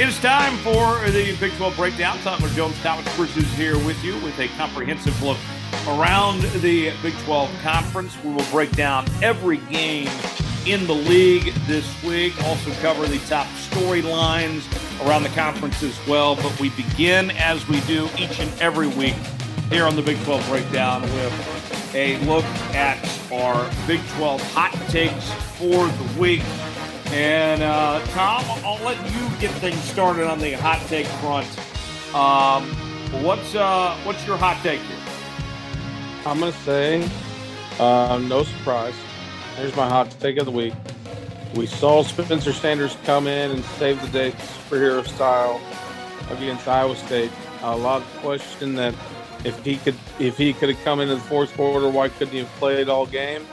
It's time for the Big 12 breakdown. Tyler Jones, Thomas Bruce is here with you with a comprehensive look around the Big 12 conference. We will break down every game in the league this week. Also cover the top storylines around the conference as well. But we begin as we do each and every week here on the Big 12 breakdown with a look at our Big 12 hot takes for the week. And uh, Tom, I'll let you get things started on the hot take front. Um, what's uh, what's your hot take here? I'm gonna say, uh, no surprise. Here's my hot take of the week. We saw Spencer Sanders come in and save the day superhero style against Iowa State. A lot of question that if he could if he could have come into the fourth quarter, why couldn't he have played all game?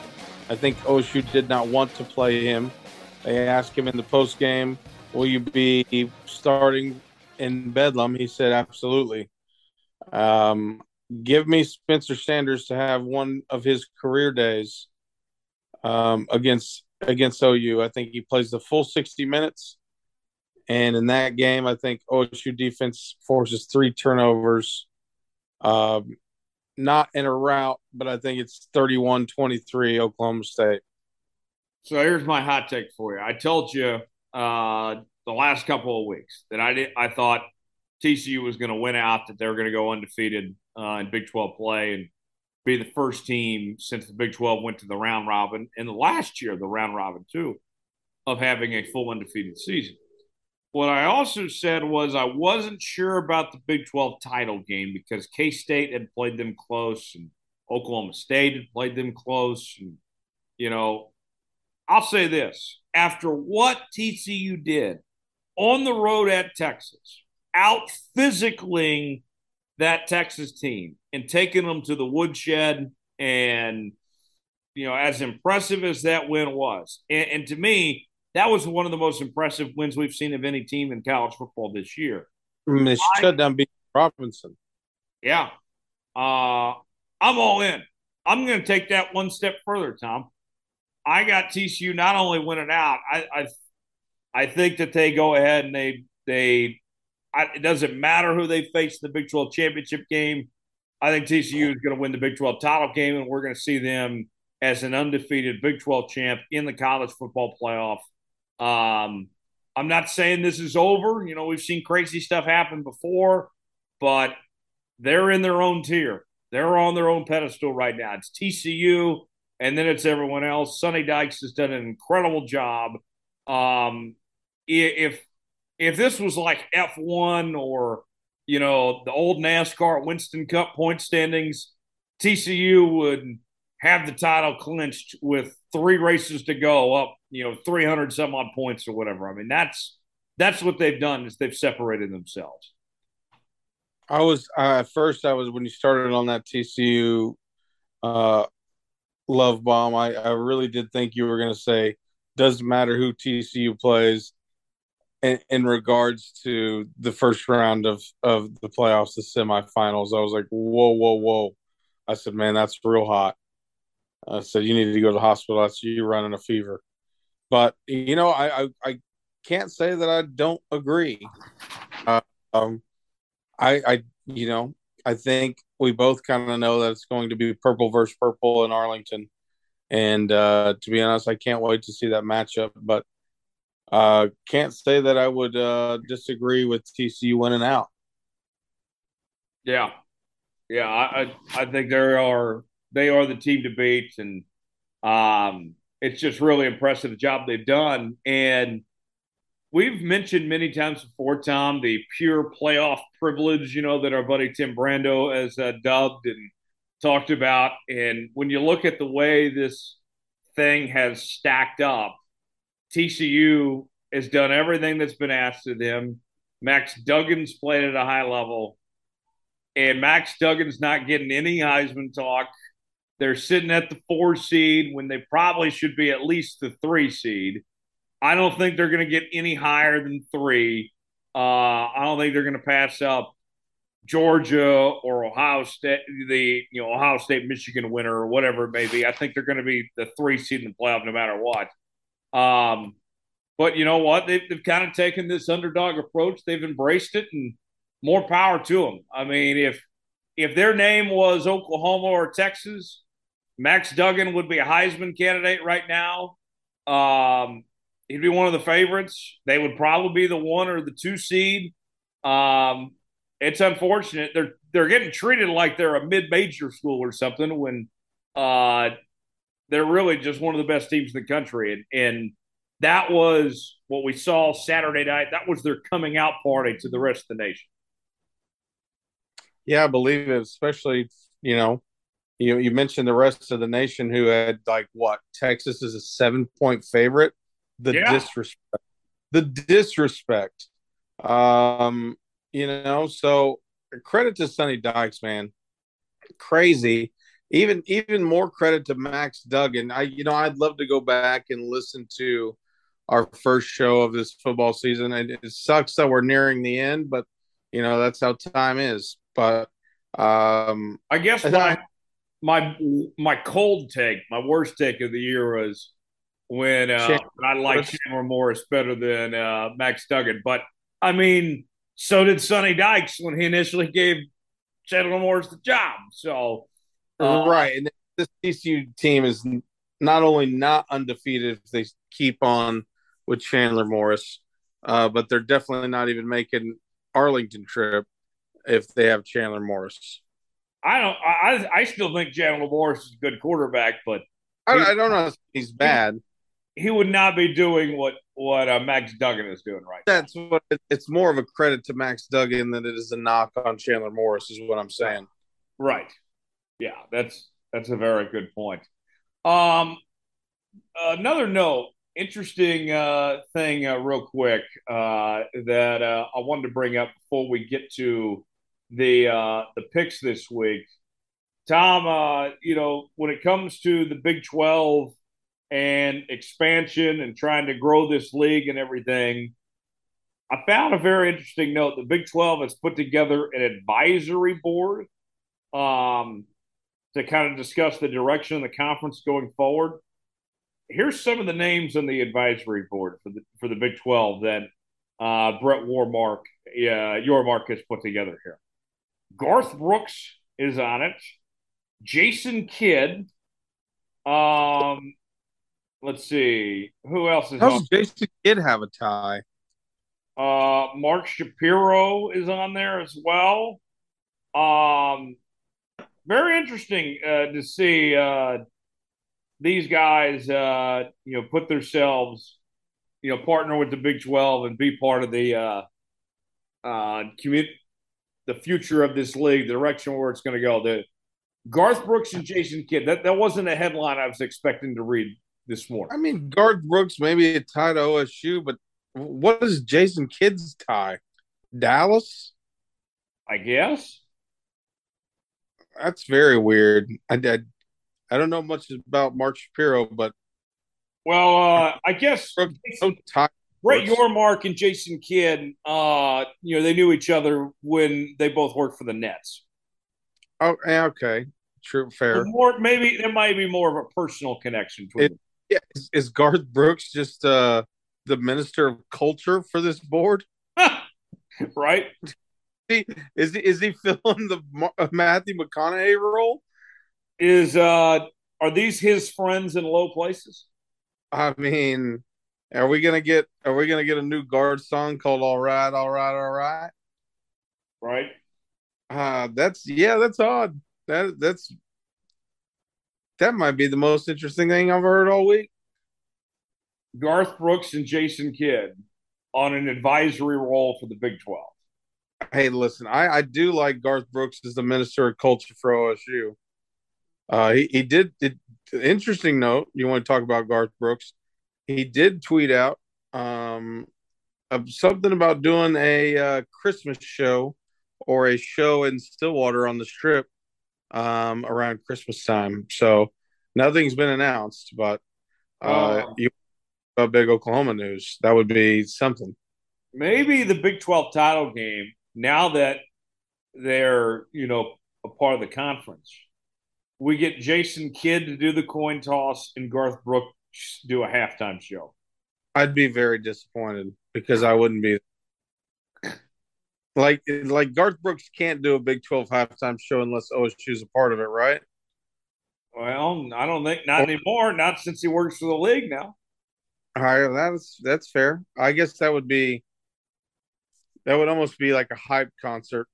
I think OSU did not want to play him. They asked him in the post game, "Will you be starting in Bedlam?" He said, "Absolutely." Um, give me Spencer Sanders to have one of his career days um, against against OU. I think he plays the full sixty minutes, and in that game, I think OSU defense forces three turnovers. Um, not in a route, but I think it's 31-23 Oklahoma State. So here's my hot take for you. I told you uh, the last couple of weeks that I did. I thought TCU was going to win out, that they were going to go undefeated uh, in Big 12 play and be the first team since the Big 12 went to the round robin, and the last year the round robin too, of having a full undefeated season. What I also said was I wasn't sure about the Big 12 title game because K State had played them close and Oklahoma State had played them close. And, you know, I'll say this after what TCU did on the road at Texas, out physicaling that Texas team and taking them to the woodshed, and you know, as impressive as that win was, and, and to me, that was one of the most impressive wins we've seen of any team in college football this year. I mean, they shut down Bijan Robinson. Yeah, uh, I'm all in. I'm going to take that one step further, Tom. I got TCU not only winning out. I, I, I think that they go ahead and they they. I, it doesn't matter who they face in the Big 12 championship game. I think TCU is going to win the Big 12 title game, and we're going to see them as an undefeated Big 12 champ in the college football playoff. Um, I'm not saying this is over. You know, we've seen crazy stuff happen before, but they're in their own tier. They're on their own pedestal right now. It's TCU and then it's everyone else. Sonny Dykes has done an incredible job. Um, if if this was like F one or you know the old NASCAR Winston Cup point standings, TCU would have the title clinched with three races to go, up you know three hundred some odd points or whatever. I mean that's that's what they've done is they've separated themselves. I was uh, at first. I was when you started on that TCU uh, love bomb. I, I really did think you were going to say doesn't matter who TCU plays in, in, regards to the first round of of the playoffs, the semifinals. I was like, whoa, whoa, whoa. I said, man, that's real hot. I said, you need to go to the hospital. That's you running a fever. But you know, I I, I can't say that I don't agree. Uh, um, I I you know I think we both kind of know that it's going to be purple versus purple in Arlington. And uh, to be honest, I can't wait to see that matchup. But uh, can't say that I would uh, disagree with TCU winning out. Yeah, yeah, I I think they are they are the team to beat, and um, it's just really impressive the job they've done. And we've mentioned many times before, Tom, the pure playoff privilege, you know, that our buddy Tim Brando has uh, dubbed and talked about. And when you look at the way this thing has stacked up, TCU has done everything that's been asked of them. Max Duggan's played at a high level, and Max Duggan's not getting any Heisman talk. They're sitting at the four seed when they probably should be at least the three seed. I don't think they're going to get any higher than three. Uh, I don't think they're going to pass up Georgia or Ohio State, the you know Ohio State Michigan winner or whatever it may be. I think they're going to be the three seed in the playoff no matter what. Um, But you know what? They've, they've kind of taken this underdog approach. They've embraced it, and more power to them. I mean, if if their name was Oklahoma or Texas, Max Duggan would be a Heisman candidate right now. Um, he'd be one of the favorites. They would probably be the one or the two seed. Um, it's unfortunate they're they're getting treated like they're a mid major school or something when uh, they're really just one of the best teams in the country. And, and that was what we saw Saturday night. That was their coming out party to the rest of the nation. Yeah, I believe it, especially, you know, you you mentioned the rest of the nation who had like what Texas is a seven point favorite. The yeah. disrespect, the disrespect. Um, you know, so credit to Sonny Dykes, man. Crazy. Even even more credit to Max Duggan. I you know I'd love to go back and listen to our first show of this football season. And it sucks that we're nearing the end, but you know that's how time is. But um I guess my my my cold take, my worst take of the year was when uh, I like Chandler Morris better than uh, Max Duggan. But I mean, so did Sonny Dykes when he initially gave Chandler Morris the job. So, uh, right, and this TCU team is not only not undefeated if they keep on with Chandler Morris, uh, but they're definitely not even making Arlington trip if they have Chandler Morris. I don't. I I still think Chandler Morris is a good quarterback, but I, I don't know if he's bad. He, would not be doing what what uh, Max Duggan is doing right. That's now. what it's more of a credit to Max Duggan than it is a knock on Chandler Morris, is what I'm saying. Right. Yeah, that's that's a very good point. Um, another note, interesting uh, thing, uh, real quick, uh, that uh, I wanted to bring up before we get to the uh, the picks this week. Tom, uh, you know, when it comes to the Big Twelve and expansion and trying to grow this league and everything, I found a very interesting note. The Big 12 has put together an advisory board um, to kind of discuss the direction of the conference going forward. Here's some of the names on the advisory board for the for the Big 12 that uh, Brett Yormark, uh, Yormark has put together here. Garth Brooks is on it. Jason Kidd, um, let's see who else is. How does Jason Kidd have a tie? Uh, Mark Shapiro is on there as well. Um, very interesting uh, to see uh, these guys, uh, you know, put themselves, you know, partner with the Big Twelve and be part of the uh, uh, community, the future of this league, the direction where it's going to go. The Garth Brooks and Jason Kidd. That that wasn't a headline I was expecting to read this morning. I mean, Garth Brooks maybe a tie to OSU, but what is Jason Kidd's tie? Dallas? I guess. That's very weird. I did. I don't know much about Mark Shapiro, but well, uh, I guess Brooks, so tie- Brett Yormark and Jason Kidd, uh, you know, they knew each other when they both worked for the Nets. Oh, okay, true, fair. more, maybe there might be more of a personal connection. It, yeah, is, is, Garth Brooks just uh, the minister of culture for this board? right? Is he, is he is he filling the uh, Matthew McConaughey role? Is uh are these his friends in low places? I mean, are we gonna get are we gonna get a new guard song called All Right, All Right, All Right? Right. Uh that's yeah, that's odd. That that's that might be the most interesting thing I've heard all week. Garth Brooks and Jason Kidd on an advisory role for the Big 12. Hey, listen, I, I do like Garth Brooks as the minister of culture for OSU. Uh, he, he did, it, interesting note. You want to talk about Garth Brooks? He did tweet out um, something about doing a uh, Christmas show or a show in Stillwater on the strip um, around Christmas time. So nothing's been announced, but uh, oh. you about big Oklahoma news. That would be something. Maybe the Big 12 title game, now that they're, you know, a part of the conference, we get Jason Kidd to do the coin toss and Garth Brooks do a halftime show. I'd be very disappointed because I wouldn't be. Like like Garth Brooks can't do a Big Twelve halftime show unless OSU's a part of it, right? Well, I don't think not anymore. Not since he works for the league now. All right, that's that's fair. I guess that would be that would almost be like a hype concert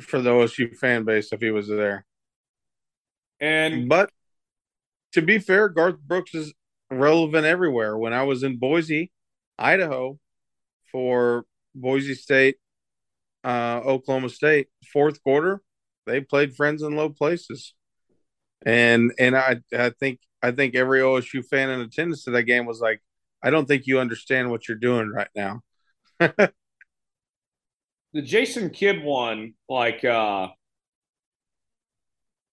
for the OSU fan base if he was there. And but to be fair, Garth Brooks is relevant everywhere. When I was in Boise, Idaho, for Boise State, uh, Oklahoma State, fourth quarter, they played friends in low places, and and I I think I think every OSU fan in attendance to that game was like, I don't think you understand what you're doing right now. the Jason Kidd one, like, uh,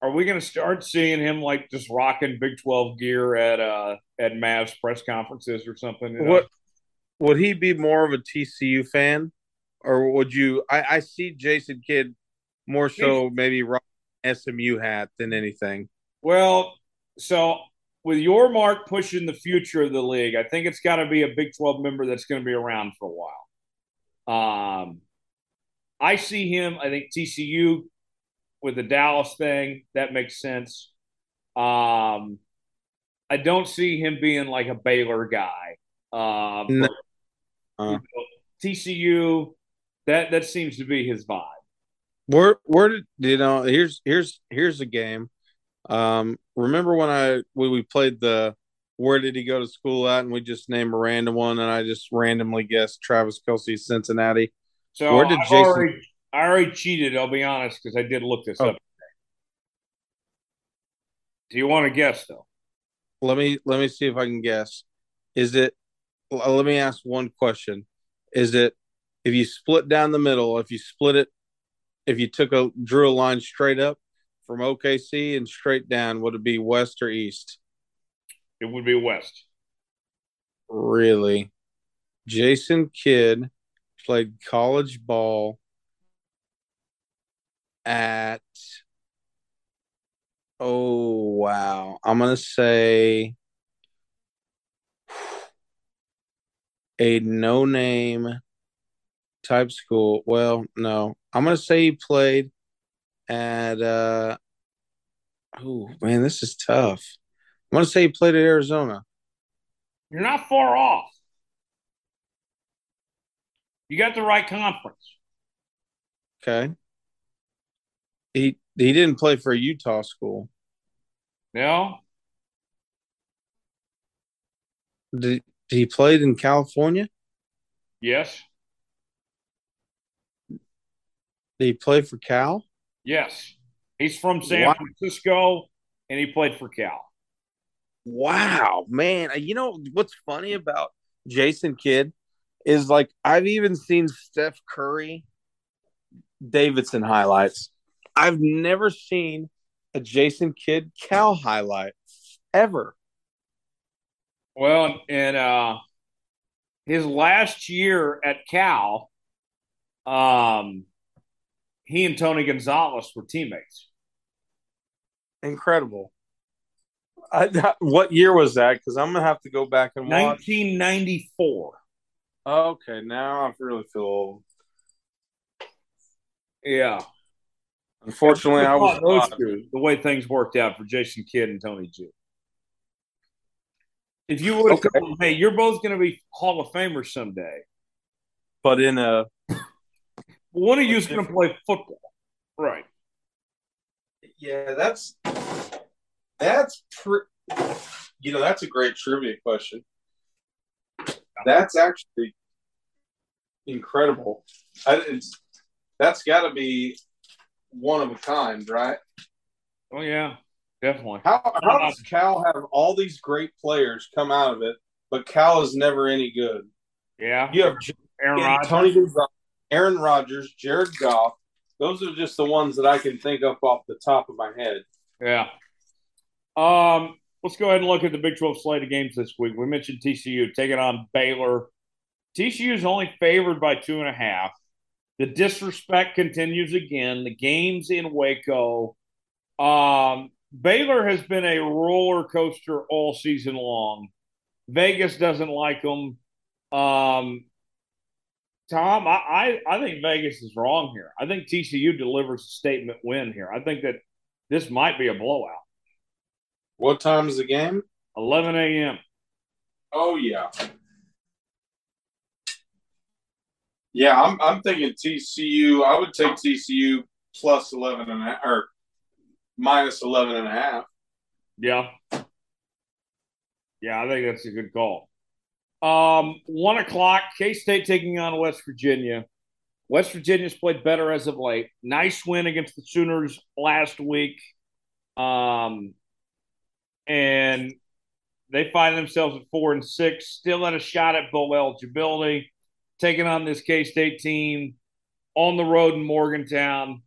are we going to start seeing him like just rocking Big Twelve gear at uh at Mavs press conferences or something? You know? What would he be more of a TCU fan, or would you? I, I see Jason Kidd more so maybe rock SMU hat than anything. Well, so with Yormark pushing the future of the league, I think it's got to be a Big 12 member that's going to be around for a while. Um, I see him, I think TCU with the Dallas thing, that makes sense. Um, I don't see him being like a Baylor guy. Uh, no. uh, you know, TCU, that that seems to be his vibe. Where where did you know? Here's here's here's a game. Um, remember when I when we played the where did he go to school at, and we just named a random one, and I just randomly guessed Travis Kelce, Cincinnati. So where did I've Jason? Already, I already cheated. I'll be honest because I did look this oh. up. Do you want to guess though? Let me let me see if I can guess. Is it? Let me ask one question. Is it if you split down the middle? If you split it, if you took a drew a line straight up, from OKC and straight down, would it be west or east? It would be west. Really? Jason Kidd played college ball at Oh wow. I'm going to say a no-name type school. Well, no. I'm going to say he played at uh oh man, this is tough. I want to say he played at Arizona. You're not far off. You got the right conference. Okay. He he didn't play for a Utah school. No. Did, did he played in California? Yes. Did he play for Cal? Yes. He's from San wow. Francisco and he played for Cal. Wow, man. You know what's funny about Jason Kidd is like I've even seen Steph Curry Davidson highlights. I've never seen a Jason Kidd Cal highlight ever. Well, and uh his last year at Cal, um, he and Tony Gonzalez were teammates. Incredible. I, what year was that? Because I'm gonna have to go back and watch. 1994. Okay, now I really feel old. Yeah. Unfortunately, I was two, the way things worked out for Jason Kidd and Tony G. If you would have okay. hey, you're both going to be Hall of Famers someday, but in a one of you is going to play football, right? Yeah, that's that's tr- you know that's a great trivia question. That's actually incredible. I, that's got to be one of a kind, right? Oh yeah, definitely. How how does Cal have all these great players come out of it, but Cal is never any good? Yeah, you have Aaron Rodgers. Tony Gonzalez, Aaron Rodgers, Jared Goff. Those are just the ones that I can think of off the top of my head. Yeah. Um, let's go ahead and look at the Big 12 slate of games this week. We mentioned TCU taking on Baylor. TCU is only favored by two and a half. The disrespect continues again. The game's in Waco. Um, Baylor has been a roller coaster all season long. Vegas doesn't like them. Um, Tom, I, I, I think Vegas is wrong here. I think TCU delivers a statement win here. I think that this might be a blowout. What time is the game? 11 a.m. Oh yeah. Yeah, I'm I'm thinking TCU. I would take TCU plus 11 and a or minus 11 and a half. Yeah. Yeah, I think that's a good call. Um, one o'clock, K State taking on West Virginia. West Virginia's played better as of late. Nice win against the Sooners last week. Um, and they find themselves at four and six, still at a shot at bowl eligibility, taking on this K State team on the road in Morgantown.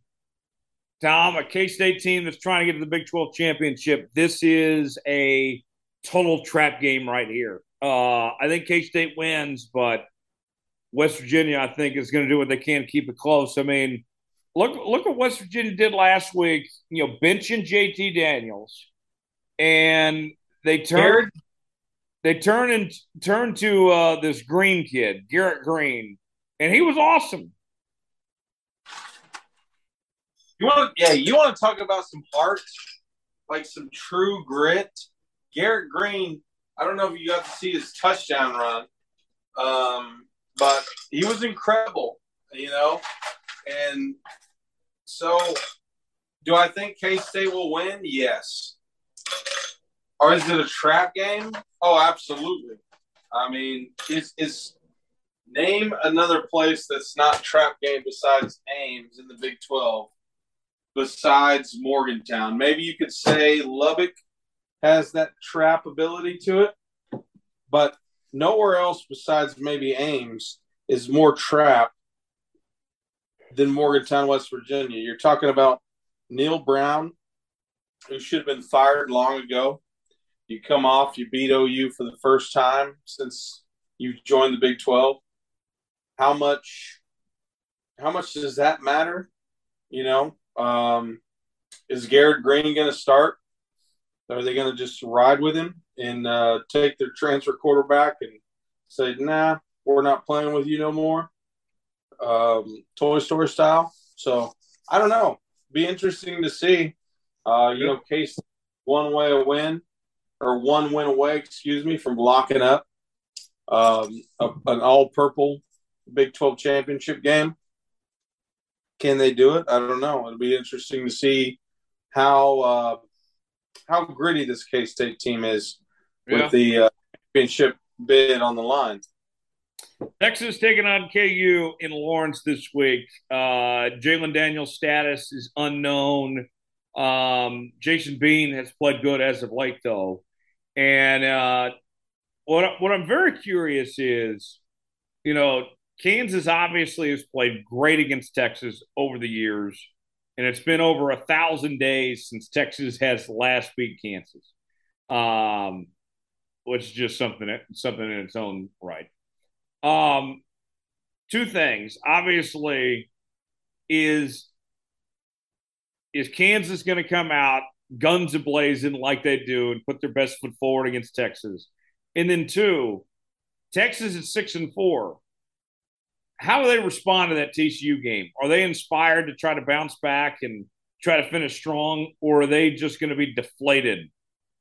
Tom, a K State team that's trying to get to the Big 12 championship. This is a total trap game right here. Uh, I think K State wins, but West Virginia, I think, is going to do what they can to keep it close. I mean, look look what West Virginia did last week. You know, benching JT Daniels, and they turned they turn and turn to uh, this Greene kid, Garrett Greene, and he was awesome. You want, yeah, you want to talk about some heart, like some true grit. Garrett Greene, I don't know if you got to see his touchdown run, um, but he was incredible, you know. And so, do I think K State will win? Yes. Or is it a trap game? Oh, absolutely. I mean, it's, it's name another place that's not trap game besides Ames in the Big Twelve, besides Morgantown. Maybe you could say Lubbock has that trap ability to it, but nowhere else besides maybe Ames is more trap than Morgantown, West Virginia. You're talking about Neal Brown, who should have been fired long ago. You come off, you beat OU for the first time since you joined the Big 12. How much how much does that matter? You know, um, is Garrett Greene going to start? Are they going to just ride with him and uh, take their transfer quarterback and say, "Nah, we're not playing with you no more"? Um, Toy Story style. So I don't know. Be interesting to see. Uh, you know, case one way a win or one win away, excuse me, from locking up um, a, an all purple Big 12 championship game. Can they do it? I don't know. It'll be interesting to see how uh, how gritty this K State team is yeah. with the uh, championship bid on the line. Texas taking on KU in Lawrence this week. Uh, Jalon Daniels' status is unknown. Um, Jason Bean has played good as of late, though. And uh, what what I'm very curious is, you know, Kansas obviously has played great against Texas over the years, and it's been over a thousand days since Texas has last beat Kansas, um, which is just something something in its own right. Um, two things, obviously, is is Kansas going to come out guns ablazing like they do and put their best foot forward against Texas? And then two, Texas is six and four how do they respond to that TCU game? Are they inspired to try to bounce back and try to finish strong, or are they just going to be deflated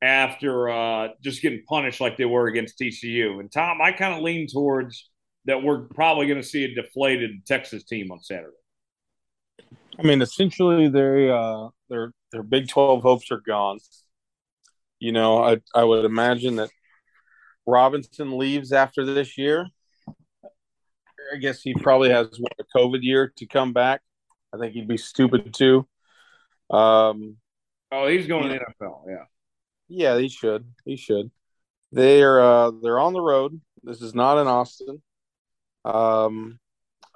after uh, just getting punished like they were against TCU? And Tom, I kind of lean towards that we're probably going to see a deflated Texas team on Saturday. I mean, essentially, they uh, their their Big Twelve hopes are gone. You know, I I would imagine that Robinson leaves after this year I guess he probably has what, a COVID year to come back. I think he'd be stupid too. Um, oh, he's going to NFL. Yeah, yeah, he should. He should. They're uh, they're on the road. This is not in Austin. Um,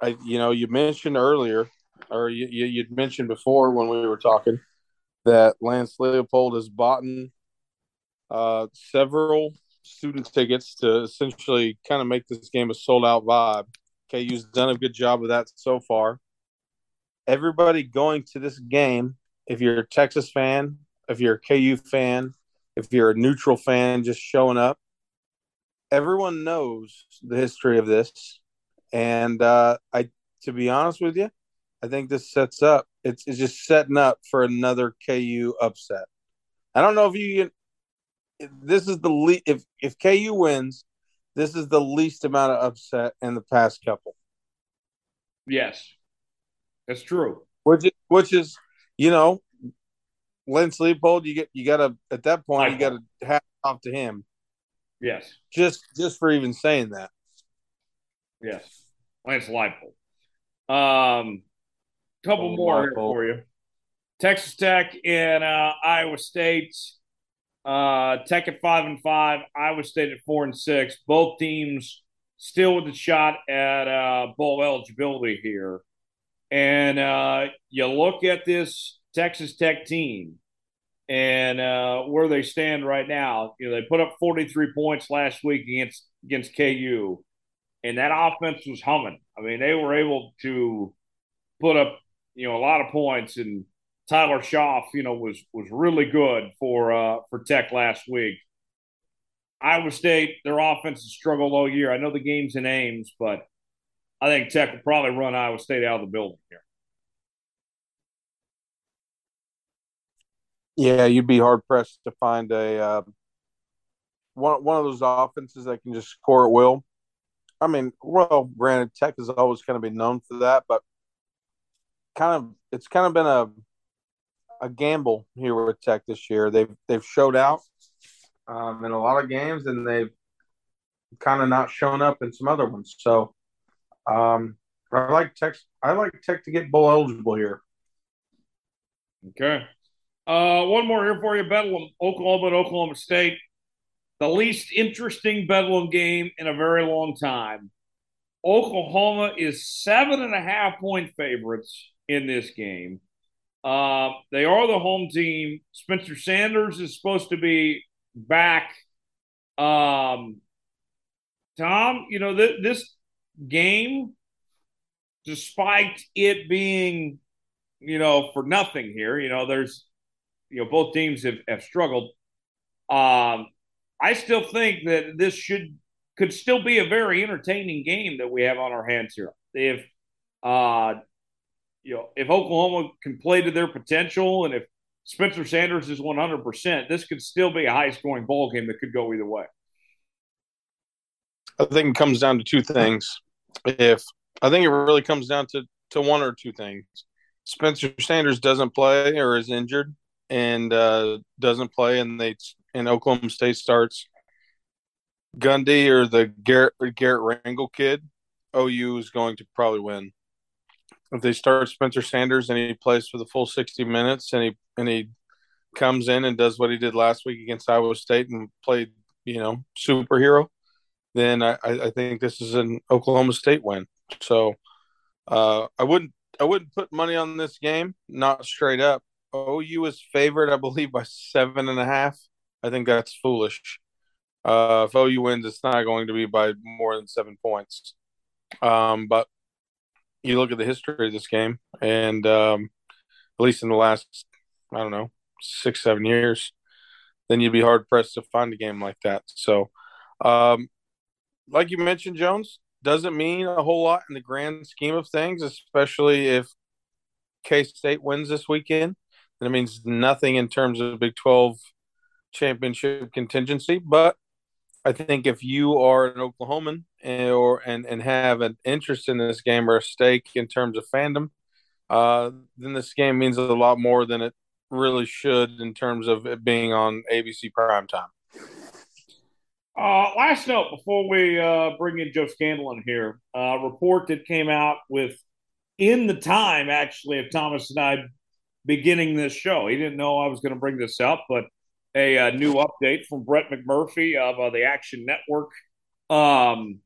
I you know you mentioned earlier, or you, you you'd mentioned before when we were talking that Lance Leipold has bought uh, several student tickets to essentially kind of make this game a sold out vibe. KU's done a good job of that so far. Everybody going to this game, if you're a Texas fan, if you're a KU fan, if you're a neutral fan just showing up, everyone knows the history of this, and uh, I, to be honest with you, I think this sets up. It's, it's just setting up for another KU upset. I don't know if you. This is the least. If if KU wins, this is the least amount of upset in the past couple. Yes, that's true. Which is, which is, you know, Lance Leipold. You get you got to at that point Leipold. you got to hat off to him. Yes, just just for even saying that. Yes, Lance Leipold. Um, couple oh, more here for you. Texas Tech and uh, Iowa State. Uh, Tech at five and five, Iowa State at four and six. Both teams still with a shot at uh, bowl eligibility here. And uh, you look at this Texas Tech team and uh, where they stand right now. You know, they put up 43 points last week against against KU, and that offense was humming. I mean, they were able to put up you know a lot of points and Tyler Shough, you know, was was really good for uh, for Tech last week. Iowa State, their offense has struggled all year. I know the game's in Ames, but I think Tech will probably run Iowa State out of the building here. Yeah, you'd be hard pressed to find a uh, one one of those offenses that can just score at will. I mean, well, granted, Tech has always kind of been known for that, but kind of it's kind of been a a gamble here with Tech this year. They've they've showed out um, in a lot of games, and they've kind of not shown up in some other ones. So um, I like Tech. I like Tech to get bowl eligible here. Okay. Uh, one more here for you, Bedlam, Oklahoma and Oklahoma State. The least interesting Bedlam game in a very long time. Oklahoma is seven and a half point favorites in this game. Uh, they are the home team. Spencer Sanders is supposed to be back. Um, Tom, you know, th- this game, despite it being, you know, for nothing here, you know, there's, you know, both teams have, have struggled. Um, I still think that this should could still be a very entertaining game that we have on our hands here. If uh, you know, if Oklahoma can play to their potential and if Spencer Sanders is 100%, this could still be a high scoring ball game that could go either way. I think it comes down to two things. If I think it really comes down to, to one or two things. Spencer Sanders doesn't play or is injured and uh, doesn't play, and they and Oklahoma State starts Gundy or the Garrett Garrett Rangel kid. OU is going to probably win if they start Spencer Sanders and he plays for the full 60 minutes and he and he comes in and does what he did last week against Iowa State and played, you know, superhero, then I, I think this is an Oklahoma State win. So uh, I wouldn't I wouldn't put money on this game, not straight up. OU is favored, I believe, by seven and a half. I think that's foolish. Uh, if OU wins, it's not going to be by more than seven points. Um, but you look at the history of this game, and um, at least in the last, I don't know, six, seven years, then you'd be hard pressed to find a game like that. So, um, like you mentioned, Jones doesn't mean a whole lot in the grand scheme of things, especially if K State wins this weekend. And it means nothing in terms of Big 12 championship contingency. But I think if you are an Oklahoman and, or and and have an interest in this game or a stake in terms of fandom, uh, then this game means a lot more than it really should in terms of it being on ABC prime time. Uh, last note before we uh, bring in Joe Scanlon here, a report that came out with in the time actually of Thomas and I beginning this show. He didn't know I was going to bring this up, but a, a, new update from Brett McMurphy of uh, the Action Network. Um,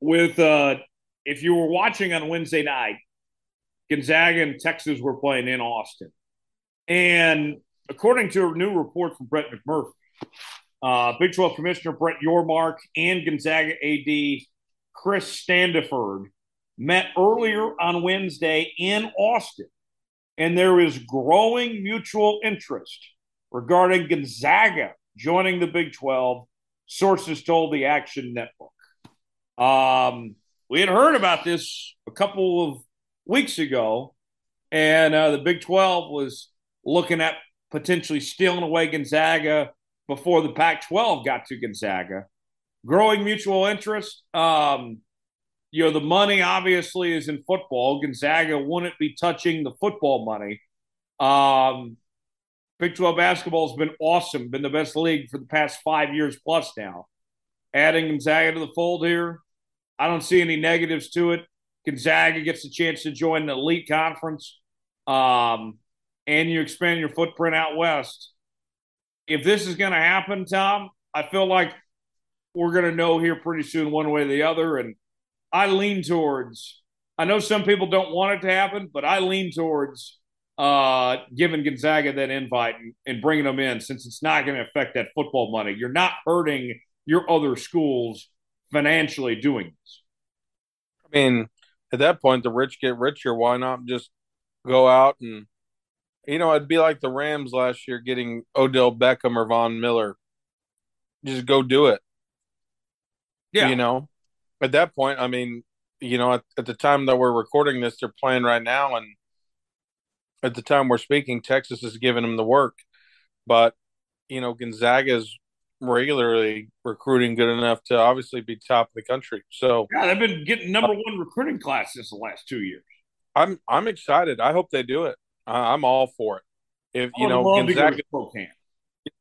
with uh, if you were watching on Wednesday night, Gonzaga and Texas were playing in Austin, and according to a new report from Brett McMurphy, uh, Big 12 Commissioner Brett Yormark and Gonzaga AD Chris Standiford met earlier on Wednesday in Austin, and there is growing mutual interest regarding Gonzaga joining the Big 12 sources told the Action Network. Um, we had heard about this a couple of weeks ago, and uh, the Big 12 was looking at potentially stealing away Gonzaga before the Pac 12 got to Gonzaga. Growing mutual interest. Um, you know, the money obviously is in football. Gonzaga wouldn't be touching the football money. Um, Big 12 basketball has been awesome, been the best league for the past five years plus now. Adding Gonzaga to the fold here, I don't see any negatives to it. Gonzaga gets a chance to join the elite conference, um, and you expand your footprint out west. If this is going to happen, Tom, I feel like we're going to know here pretty soon, one way or the other. And I lean towards. I know some people don't want it to happen, but I lean towards uh, giving Gonzaga that invite and, and bringing them in since it's not going to affect that football money. You're not hurting your other schools financially doing this. I mean, at that point, the rich get richer. Why not just go out and, you know, it'd be like the Rams last year getting Odell Beckham or Von Miller. Just go do it. Yeah. You know, at that point, I mean, you know, at, at the time that we're recording this, they're playing right now. And at the time we're speaking, Texas is giving them the work. But, you know, Gonzaga is regularly recruiting good enough to obviously be top of the country. So yeah, they've been getting number one recruiting classes the last two years. I'm I'm excited. I hope they do it. I'm all for it. If you know Gonzaga,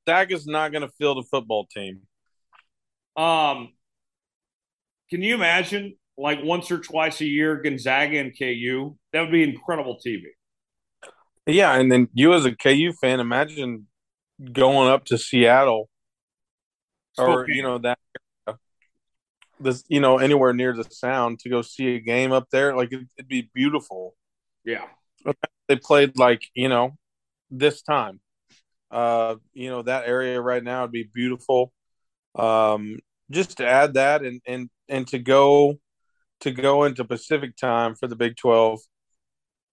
Gonzaga's not going to field a football team. Um, can you imagine like once or twice a year Gonzaga and KU? That would be incredible TV. Yeah, and then you as a KU fan, imagine going up to Seattle or you know that this you know anywhere near the sound to go see a game up there like it, would be beautiful. Yeah. They played like you know this time. Uh you know that area right now would be beautiful. Um just to add that and and and to go to go into pacific time for the big 12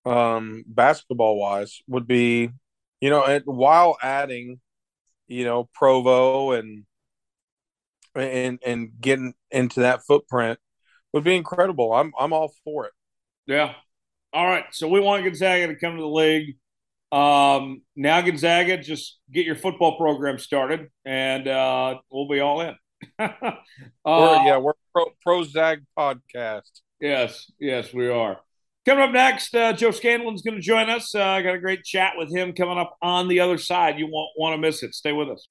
um basketball wise would be you know and while adding you know provo and and and getting into that footprint would be incredible. I'm I'm all for it. Yeah. All right. So we want Gonzaga to come to the league. Um, now Gonzaga, just get your football program started, and uh, we'll be all in. uh, we're, yeah, we're pro, pro Zag podcast. Yes, yes, we are. Coming up next, uh, Joe Scanlon's going to join us. Uh, I got a great chat with him coming up on the other side. You won't want to miss it. Stay with us.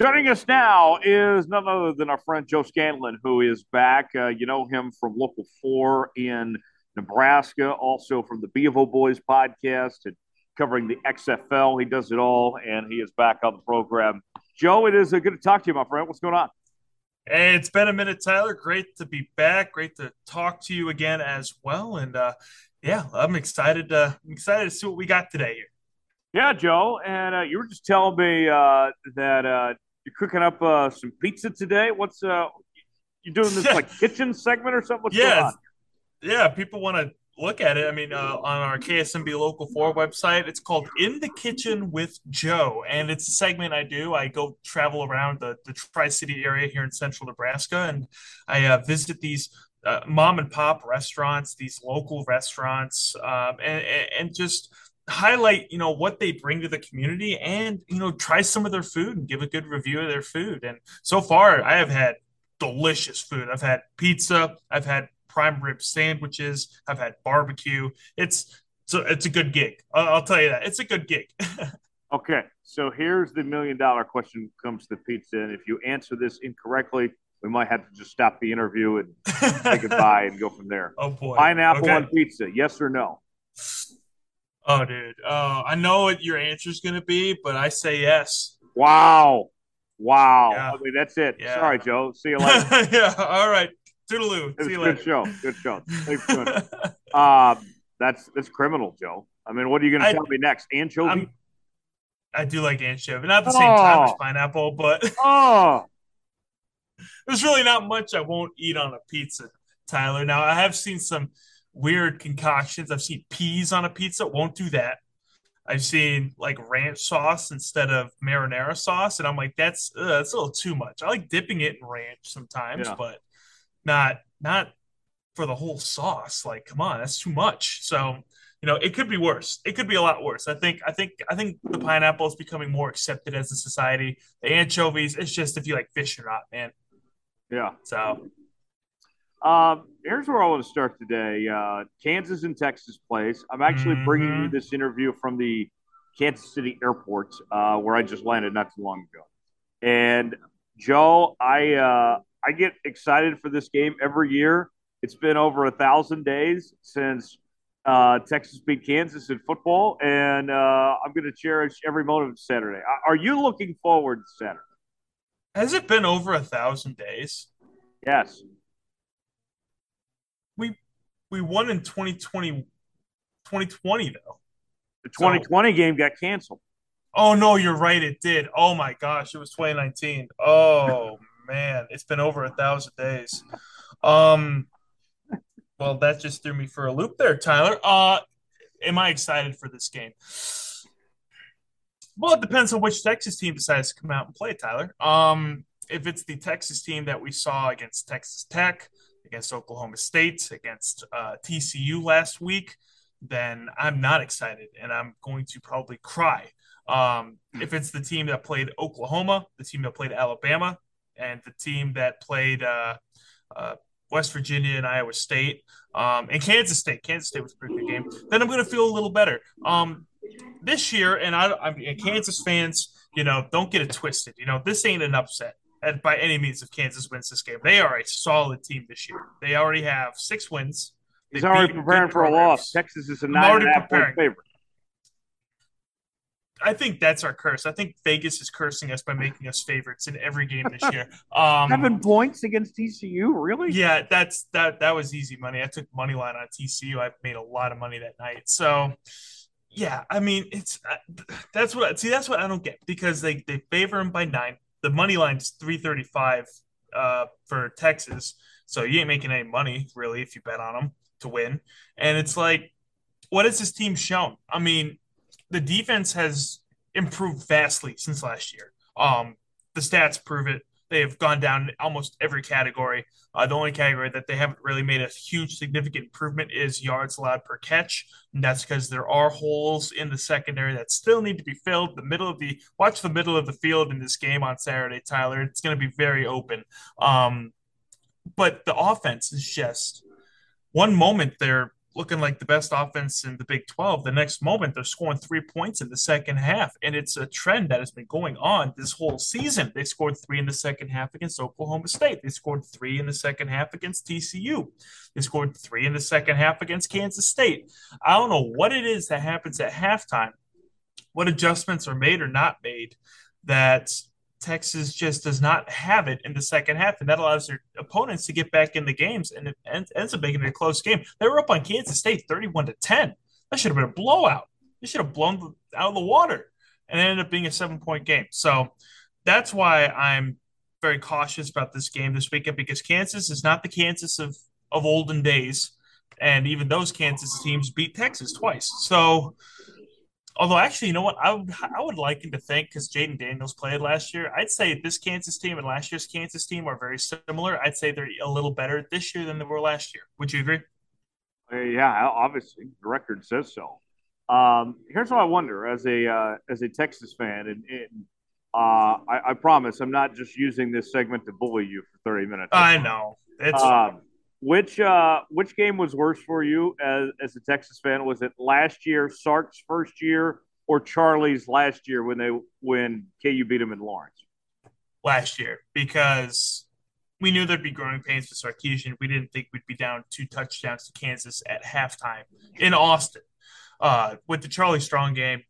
Joining us now is none other than our friend Joe Scanlon, who is back. Uh, you know him from Local 4 in Nebraska, also from the Bevo Boys podcast and covering the XFL. He does it all, and he is back on the program. Joe, it is uh, good to talk to you, my friend. What's going on? Hey, it's been a minute, Tyler. Great to be back. Great to talk to you again as well. And uh, yeah, I'm excited. Uh, I'm excited to see what we got today here. Yeah, Joe, and uh, you were just telling me uh, that uh, you're cooking up uh, some pizza today. What's uh, you doing this like kitchen segment or something? What's yeah, yeah. People want to look at it. I mean, uh, on our KSNB Local Four website, it's called "In the Kitchen with Joe," and it's a segment I do. I go travel around the the Tri City area here in Central Nebraska, and I uh, visit these uh, mom and pop restaurants, these local restaurants, um, and, and just highlight you know what they bring to the community and you know try some of their food and give a good review of their food and so far i have had delicious food i've had pizza i've had prime rib sandwiches i've had barbecue it's so it's a good gig I'll, I'll tell you that it's a good gig okay so here's the million dollar question comes to pizza and if you answer this incorrectly we might have to just stop the interview and say goodbye and go from there oh boy pineapple okay. on pizza yes or no Oh, dude. Uh, I know what your answer is going to be, but I say yes. Wow. Wow. Yeah. I mean, that's it. Yeah. Sorry, Joe. See you later. yeah. All right. Toodaloo. See you good later. show. Good show. Thanks uh, that's that's criminal, Joe. I mean, what are you going to tell me next? Anchovy? I'm, I do like anchovy. Not the oh. same time as pineapple, but oh. there's really not much I won't eat on a pizza, Tyler. Now, I have seen some – weird concoctions. I've seen peas on a pizza. Won't do that. I've seen like ranch sauce instead of marinara sauce, and I'm like, that's uh, that's a little too much. I like dipping it in ranch sometimes, yeah. but not not for the whole sauce. Like, come on, that's too much. So, you know, it could be worse. It could be a lot worse. I think I think I think the pineapple is becoming more accepted as a society. The anchovies, it's just if you like fish or not, man. Yeah. So um, here's where I want to start today. Uh, Kansas and Texas place. I'm actually mm-hmm. bringing you this interview from the Kansas City airport, uh, where I just landed not too long ago. And Joe, I uh, I get excited for this game every year. It's been over a thousand days since uh, Texas beat Kansas in football, and uh, I'm going to cherish every moment of Saturday. Are you looking forward to Saturday? Has it been over a thousand days? Yes we we won in 2020, 2020 though. The 2020 so, game got canceled. Oh no, you're right. It did. Oh my gosh, it was 2019. Oh man, it's been over a thousand days. Um, well, that just threw me for a loop there, Tyler. Uh, am I excited for this game? Well, it depends on which Texas team decides to come out and play, Tyler. Um, if it's the Texas team that we saw against Texas Tech, against Oklahoma State, against uh, TCU last week, then I'm not excited and I'm going to probably cry. Um, if it's the team that played Oklahoma, the team that played Alabama, and the team that played uh, uh, West Virginia and Iowa State, um, and Kansas State, Kansas State was a pretty good game, then I'm going to feel a little better. Um, this year, and I, I mean, Kansas fans, you know, don't get it twisted. You know, this ain't an upset by any means if Kansas wins this game. They are a solid team this year. They already have six wins. They He's already preparing for a loss. Texas is a nine and a half point favorite. I think that's our curse. I think Vegas is cursing us by making us favorites in every game this year. Um, Seven points against TCU, really? Yeah, that's that. That was easy money. I took money line on TCU. I made a lot of money that night. So, yeah, I mean, it's uh, that's what see. That's what I don't get because they they favor him by nine the money line's 335 uh, for Texas. So you ain't making any money really if you bet on them to win. And it's like, what has this team shown? I mean, the defense has improved vastly since last year. Um, the stats prove it. They have gone down in almost every category. Uh, the only category that they haven't really made a huge significant improvement is yards allowed per catch. And that's because there are holes in the secondary that still need to be filled. The middle of the watch the middle of the field in this game on Saturday, Tyler. It's going to be very open. Um, but the offense is just one moment they're looking like the best offense in the Big 12. The next moment, they're scoring three points in the second half. And it's a trend that has been going on this whole season. They scored three in the second half against Oklahoma State. They scored three in the second half against TCU. They scored three in the second half against Kansas State. I don't know what it is that happens at halftime, what adjustments are made or not made that Texas just does not have it in the second half, and that allows their opponents to get back in the games, and it ends up making it a close game. They were up on Kansas State, thirty-one to ten. That should have been a blowout. They should have blown out of the water, and it ended up being a seven-point game. So that's why I'm very cautious about this game this weekend because Kansas is not the Kansas of of olden days, and even those Kansas teams beat Texas twice. So Although, actually, you know what? I would I would like him to think because Jayden Daniels played last year. I'd say this Kansas team and last year's Kansas team are very similar. I'd say they're a little better this year than they were last year. Would you agree? Uh, yeah, obviously, the record says so. Um, here's what I wonder as a uh, as a Texas fan, and, and uh, I, I, promise I'm not just using this segment to bully you for 30 minutes. I know it's. Um, which uh, which game was worse for you as, as a Texas fan? Was it last year, Sark's first year, or Charlie's last year when they when KU beat them in Lawrence? Last year, because we knew there'd be growing pains for Sarkisian. We didn't think we'd be down two touchdowns to Kansas at halftime in Austin. Uh, with the Charlie Strong game,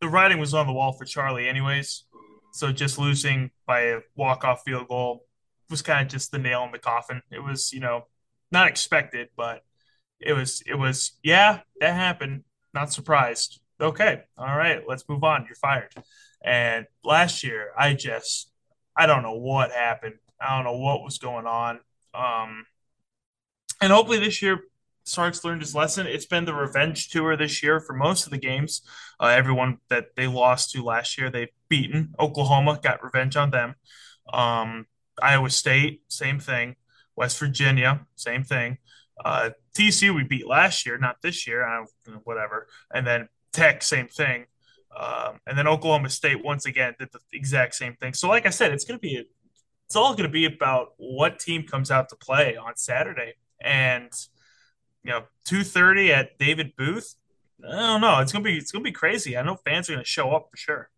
the writing was on the wall for Charlie, anyways. So just losing by a walk off field goal was kind of just the nail in the coffin. It was, you know, not expected, but it was it was yeah, that happened. Not surprised. Okay, all right, let's move on. You're fired. And last year, I just I don't know what happened. I don't know what was going on. Um, and hopefully this year Sark's learned his lesson. It's been the revenge tour this year for most of the games. Uh, everyone that they lost to last year, they've beaten. Oklahoma got revenge on them. Um, Iowa State, same thing. West Virginia, same thing. Uh, TCU we beat last year, not this year. I don't, whatever. And then Tech, same thing. Um, and then Oklahoma State once again did the exact same thing. So, like I said, it's going to be it's all going to be about what team comes out to play on Saturday. And you know, two thirty at David Booth. I don't know. It's gonna be it's gonna be crazy. I know fans are gonna show up for sure.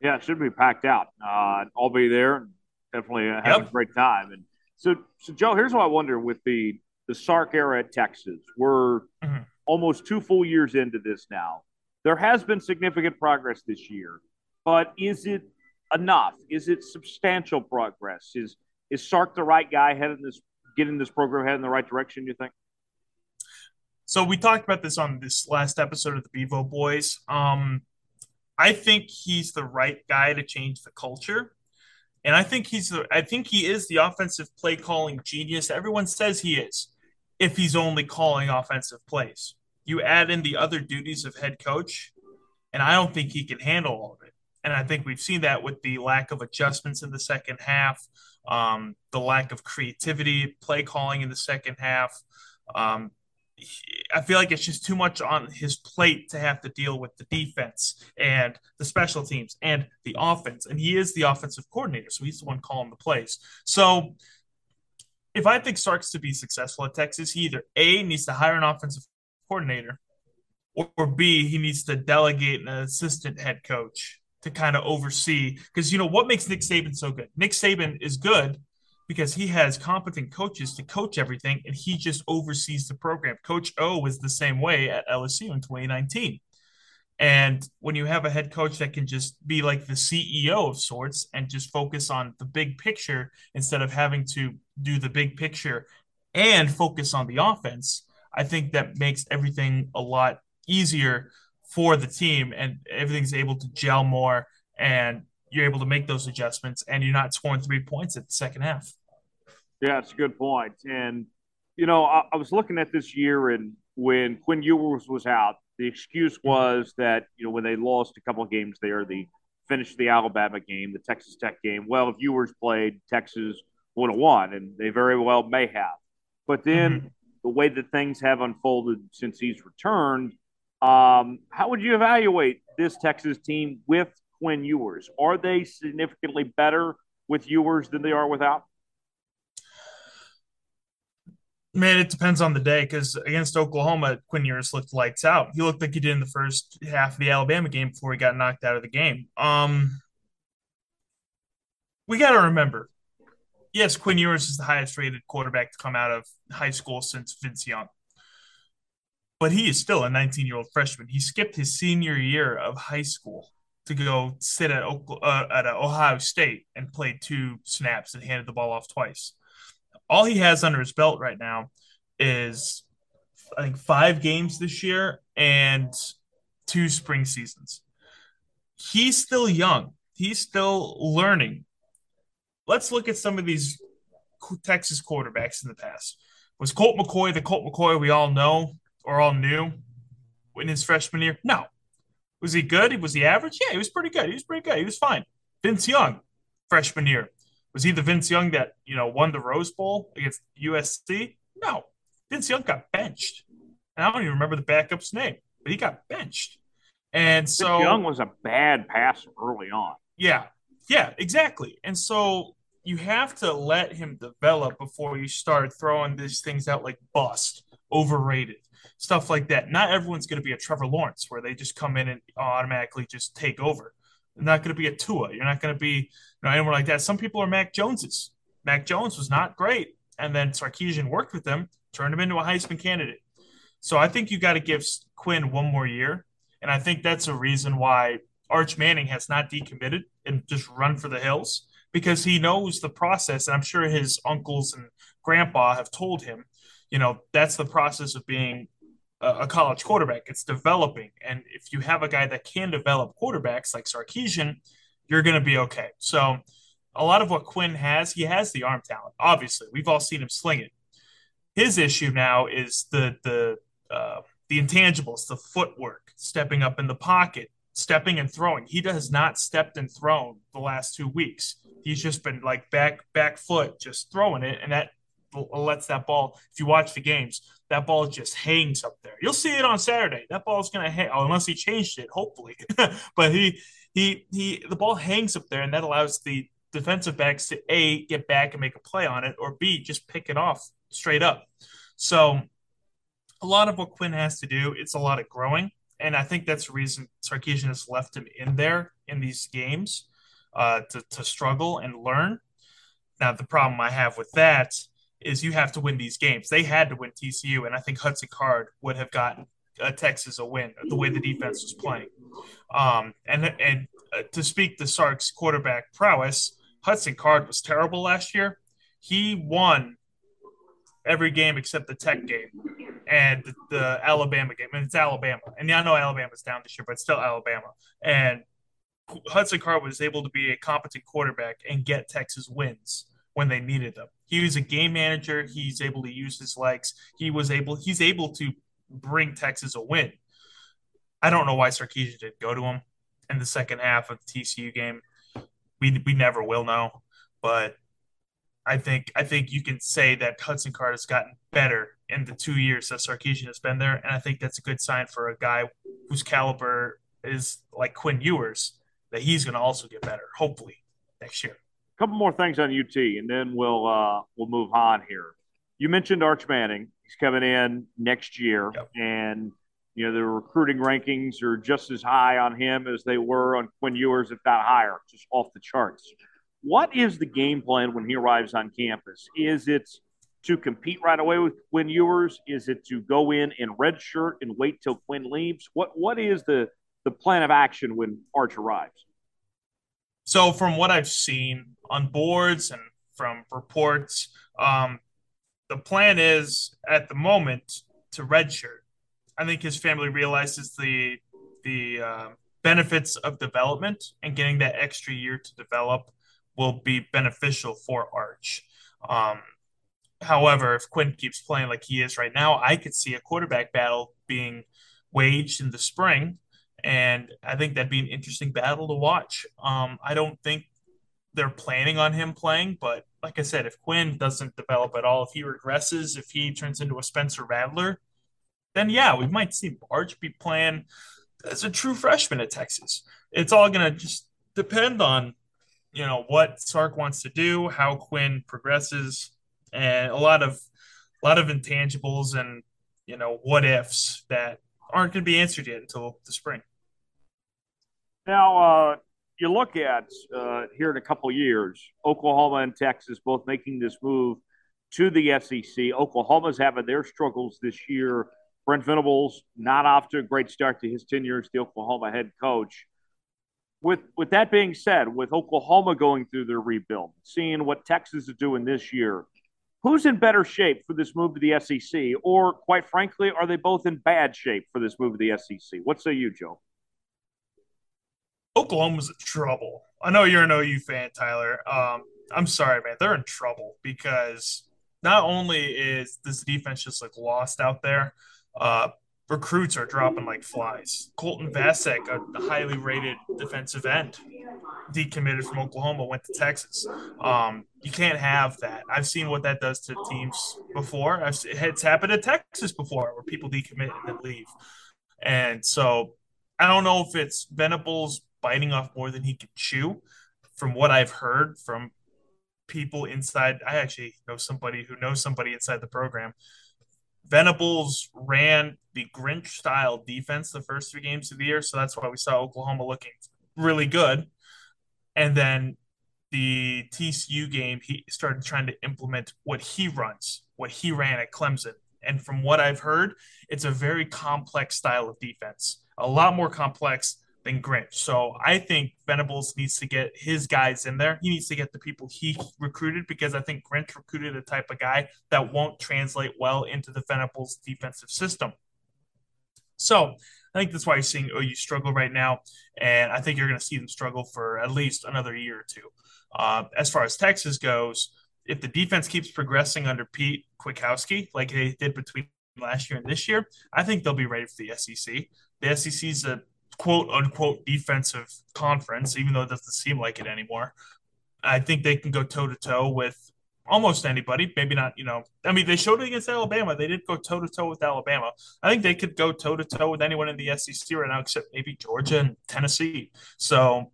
Yeah, it should be packed out. Uh, I'll be there and definitely have yep. a great time. And so, so Joe, here's what I wonder with the the Sark era at Texas. We're mm-hmm. almost two full years into this now. There has been significant progress this year, but is it enough? Is it substantial progress? Is is Sark the right guy heading this getting this program heading in the right direction? You think? So we talked about this on this last episode of the Bevo Boys. Um, I think he's the right guy to change the culture. And I think he's the, I think he is the offensive play calling genius. Everyone says he is if he's only calling offensive plays. You add in the other duties of head coach, and I don't think he can handle all of it. And I think we've seen that with the lack of adjustments in the second half, um, the lack of creativity, play calling in the second half. Um, I feel like it's just too much on his plate to have to deal with the defense and the special teams and the offense. And he is the offensive coordinator, so he's the one calling the plays. So if I think Sark's to be successful at Texas, he either A needs to hire an offensive coordinator, or, or B he needs to delegate an assistant head coach to kind of oversee. Because you know what makes Nick Saban so good? Nick Saban is good because he has competent coaches to coach everything and he just oversees the program. Coach O was the same way at LSU in 2019. And when you have a head coach that can just be like the CEO of sorts and just focus on the big picture instead of having to do the big picture and focus on the offense, I think that makes everything a lot easier for the team and everything's able to gel more and you're able to make those adjustments and you're not scoring three points at the second half. Yeah, it's a good point. And, you know, I, I was looking at this year and when Quinn Ewers was out, the excuse mm-hmm. was that, you know, when they lost a couple of games there, the finished the Alabama game, the Texas Tech game. Well, if Ewers played, Texas would have won, and they very well may have. But then mm-hmm. the way that things have unfolded since he's returned, um, how would you evaluate this Texas team with Quinn Ewers? Are they significantly better with Ewers than they are without? Man, it depends on the day because against Oklahoma, Quinn Ewers looked lights out. He looked like he did in the first half of the Alabama game before he got knocked out of the game. Um, we got to remember, yes, Quinn Ewers is the highest rated quarterback to come out of high school since Vince Young, but he is still a 19 year old freshman. He skipped his senior year of high school to go sit at uh, at Ohio State and play two snaps and handed the ball off twice all he has under his belt right now is I think five games this year and two spring seasons. He's still young. He's still learning. Let's look at some of these Texas quarterbacks in the past. Was Colt McCoy the Colt McCoy we all know or all knew in his freshman year? No. Was he good? Was he average? Yeah, he was pretty good. He was pretty good. He was fine. Vince Young, freshman year. Was he the Vince Young that you know won the Rose Bowl against USC? No, Vince Young got benched, and I don't even remember the backup's name, but he got benched. And so Vince Young was a bad passer early on. Yeah, yeah, exactly. And so you have to let him develop before you start throwing these things out like bust, overrated, stuff like that. Not everyone's going to be a Trevor Lawrence where they just come in and automatically just take over not going to be a Tua. You're not going to be you know, anyone like that. Some people are Mac Joneses. Mac Jones was not great, and then Sarkisian worked with him, turned him into a Heisman candidate. So I think you got to give Quinn one more year, and I think that's a reason why Arch Manning has not decommitted and just run for the hills because he knows the process, and I'm sure his uncles and grandpa have told him, you know, that's the process of being a college quarterback. It's developing. And if you have a guy that can develop quarterbacks like Sarkisian, you're going to be okay. So, a lot of what Quinn has, he has the arm talent. Obviously, we've all seen him sling it. his issue now is the the uh, the intangibles, the footwork, stepping up in the pocket, stepping and throwing. He has not stepped and thrown the last two weeks. He's just been like back back foot, just throwing it, and that lets that ball. If you watch the games, that ball just hangs up there. You'll see it on Saturday. That ball's gonna hang, oh, unless he changed it, hopefully. but he he he the ball hangs up there, and that allows the defensive backs to a get back and make a play on it, or b just pick it off straight up. So a lot of what Quinn has to do, it's a lot of growing. And I think that's the reason Sarkisian has left him in there in these games uh, to, to struggle and learn. Now, the problem I have with that is you have to win these games. They had to win TCU, and I think Hudson Card would have gotten uh, Texas a win the way the defense was playing. Um, and and uh, to speak to Sark's quarterback prowess, Hudson Card was terrible last year. He won every game except the Tech game and the, the Alabama game. And it's Alabama. And I know Alabama's down this year, but still Alabama. And Hudson Card was able to be a competent quarterback and get Texas wins when they needed them. He was a game manager. He's able to use his legs. He was able. He's able to bring Texas a win. I don't know why Sarkisian didn't go to him in the second half of the TCU game. We we never will know, but I think I think you can say that Hudson Card has gotten better in the two years that Sarkisian has been there, and I think that's a good sign for a guy whose caliber is like Quinn Ewers that he's going to also get better, hopefully next year. Couple more things on UT, and then we'll uh, we'll move on here. You mentioned Arch Manning; he's coming in next year, yep. and you know the recruiting rankings are just as high on him as they were on Quinn Ewers, if not higher, just off the charts. What is the game plan when he arrives on campus? Is it to compete right away with Quinn Ewers? Is it to go in in red shirt and wait till Quinn leaves? What what is the the plan of action when Arch arrives? So, from what I've seen on boards and from reports, um, the plan is at the moment to redshirt. I think his family realizes the the uh, benefits of development and getting that extra year to develop will be beneficial for Arch. Um, however, if Quinn keeps playing like he is right now, I could see a quarterback battle being waged in the spring, and I think that'd be an interesting battle to watch. Um, I don't think they're planning on him playing, but like I said, if Quinn doesn't develop at all, if he regresses, if he turns into a Spencer Rattler, then yeah, we might see Arch be playing as a true freshman at Texas. It's all going to just depend on you know what Sark wants to do, how Quinn progresses, and a lot of a lot of intangibles and you know what ifs that aren't going to be answered yet until the spring. Now, uh, you look at uh, here in a couple years, Oklahoma and Texas both making this move to the SEC. Oklahoma's having their struggles this year. Brent Venables not off to a great start to his tenure as the Oklahoma head coach with with that being said, with Oklahoma going through their rebuild, seeing what Texas is doing this year, who's in better shape for this move to the SEC? Or quite frankly, are they both in bad shape for this move to the SEC? What say you, Joe? Oklahoma's in trouble. I know you're an OU fan, Tyler. Um, I'm sorry, man. They're in trouble because not only is this defense just like lost out there, uh, recruits are dropping like flies. Colton Vasek, a highly rated defensive end, decommitted from Oklahoma, went to Texas. Um, you can't have that. I've seen what that does to teams before. I've, it's happened at Texas before, where people decommit and then leave. And so I don't know if it's Venables biting off more than he can chew. From what I've heard from people inside, I actually know somebody who knows somebody inside the program Venables ran the Grinch style defense the first three games of the year, so that's why we saw Oklahoma looking really good. And then the TCU game, he started trying to implement what he runs, what he ran at Clemson. And from what I've heard, it's a very complex style of defense, a lot more complex than Grinch. So I think Venables needs to get his guys in there. He needs to get the people he recruited because I think Grinch recruited a type of guy that won't translate well into the Venables defensive system. So I think that's why you're seeing OU struggle right now. And I think you're going to see them struggle for at least another year or two. Uh, as far as Texas goes, if the defense keeps progressing under Pete Kwiatkowski, like they did between last year and this year, I think they'll be ready for the SEC. The SEC is a quote unquote defensive conference, even though it doesn't seem like it anymore. I think they can go toe to toe with almost anybody. Maybe not, you know. I mean, they showed it against Alabama. They did go toe to toe with Alabama. I think they could go toe to toe with anyone in the SEC right now, except maybe Georgia and Tennessee. So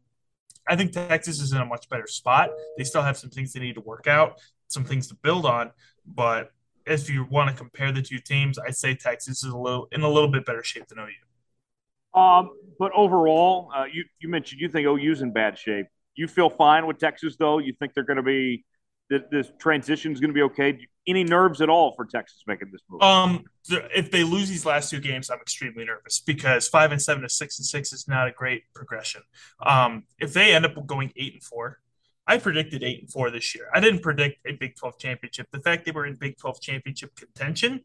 I think Texas is in a much better spot. They still have some things they need to work out, some things to build on. But if you want to compare the two teams, I'd say Texas is a little in a little bit better shape than OU. Um, but overall, uh, you you mentioned you think OU's in bad shape. You feel fine with Texas, though. You think they're going to be this, this transition is going to be okay. Any nerves at all for Texas making this move? Um, if they lose these last two games, I'm extremely nervous because five and seven to six and six is not a great progression. Um, if they end up going eight and four, I predicted eight and four this year. I didn't predict a Big 12 championship. The fact they were in Big 12 championship contention,